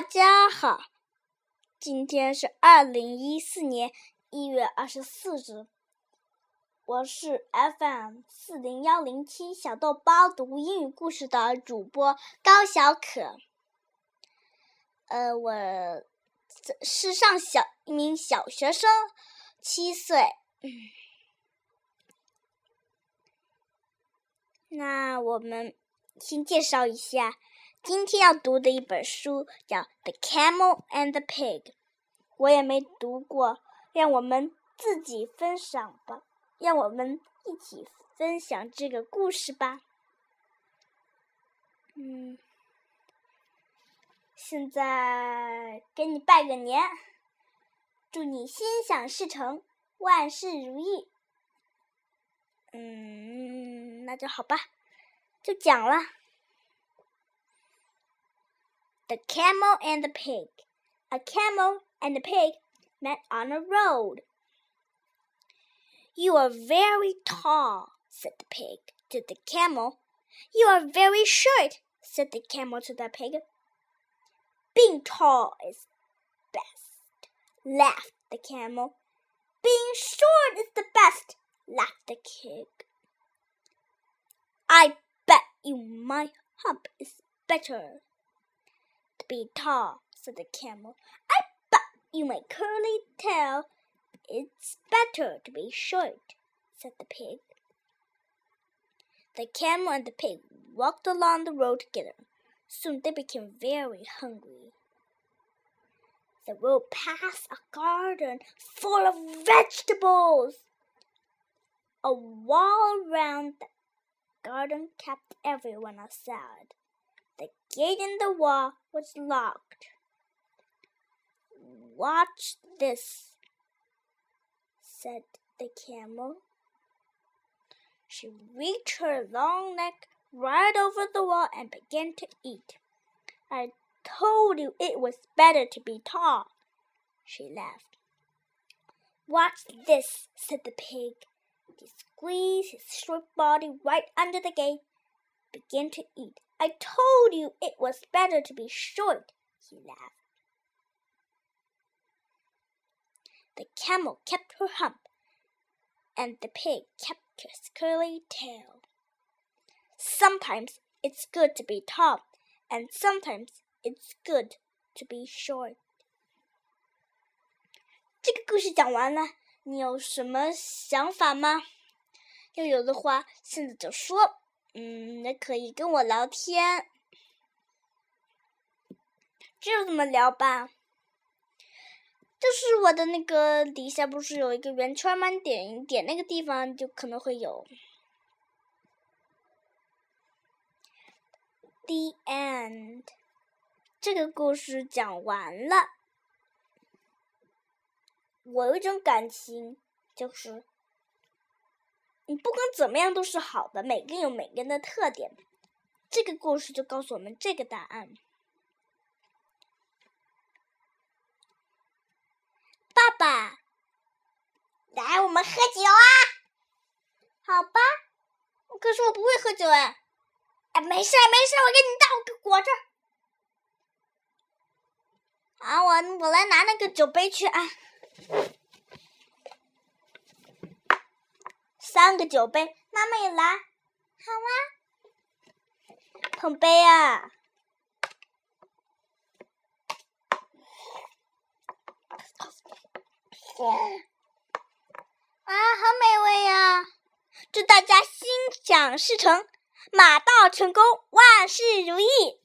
大家好，今天是二零一四年一月二十四日，我是 FM 四零幺零七小豆包读英语故事的主播高小可。呃，我是上小一名小学生，七岁。那我们先介绍一下。今天要读的一本书叫《The Camel and the Pig》，我也没读过，让我们自己分享吧，让我们一起分享这个故事吧。嗯，现在给你拜个年，祝你心想事成，万事如意。嗯，那就好吧，就讲了。The Camel and the Pig. A camel and a pig met on a road. You are very tall, said the pig to the camel. You are very short, said the camel to the pig. Being tall is best, laughed the camel. Being short is the best, laughed the pig. I bet you my hump is better, be tall, said the camel. I bet you my curly tail. It's better to be short, said the pig. The camel and the pig walked along the road together. Soon they became very hungry. The road passed a garden full of vegetables. A wall round the garden kept everyone outside. Gate in the wall was locked. Watch this, said the camel. She reached her long neck right over the wall and began to eat. I told you it was better to be tall, she laughed. Watch this, said the pig. He squeezed his short body right under the gate, began to eat. I told you it was better to be short, he laughed. The camel kept her hump, and the pig kept his curly tail. Sometimes it's good to be tall, and sometimes it's good to be short. 这个故事讲完了，你有什么想法吗？要有的话，现在就说。 嗯，那可以跟我聊天，就这么聊吧？就是我的那个底下不是有一个圆圈吗？点一点那个地方就可能会有。The end，这个故事讲完了。我有一种感情，就是。你不管怎么样都是好的，每个人有每个人的特点。这个故事就告诉我们这个答案。爸爸，来，我们喝酒啊！好吧，可是我不会喝酒哎。哎，没事没事，我给你倒个果汁。啊，我我来拿那个酒杯去啊。三个酒杯，妈妈也来，好啊！碰杯啊！啊，好美味呀！祝大家心想事成，马到成功，万事如意！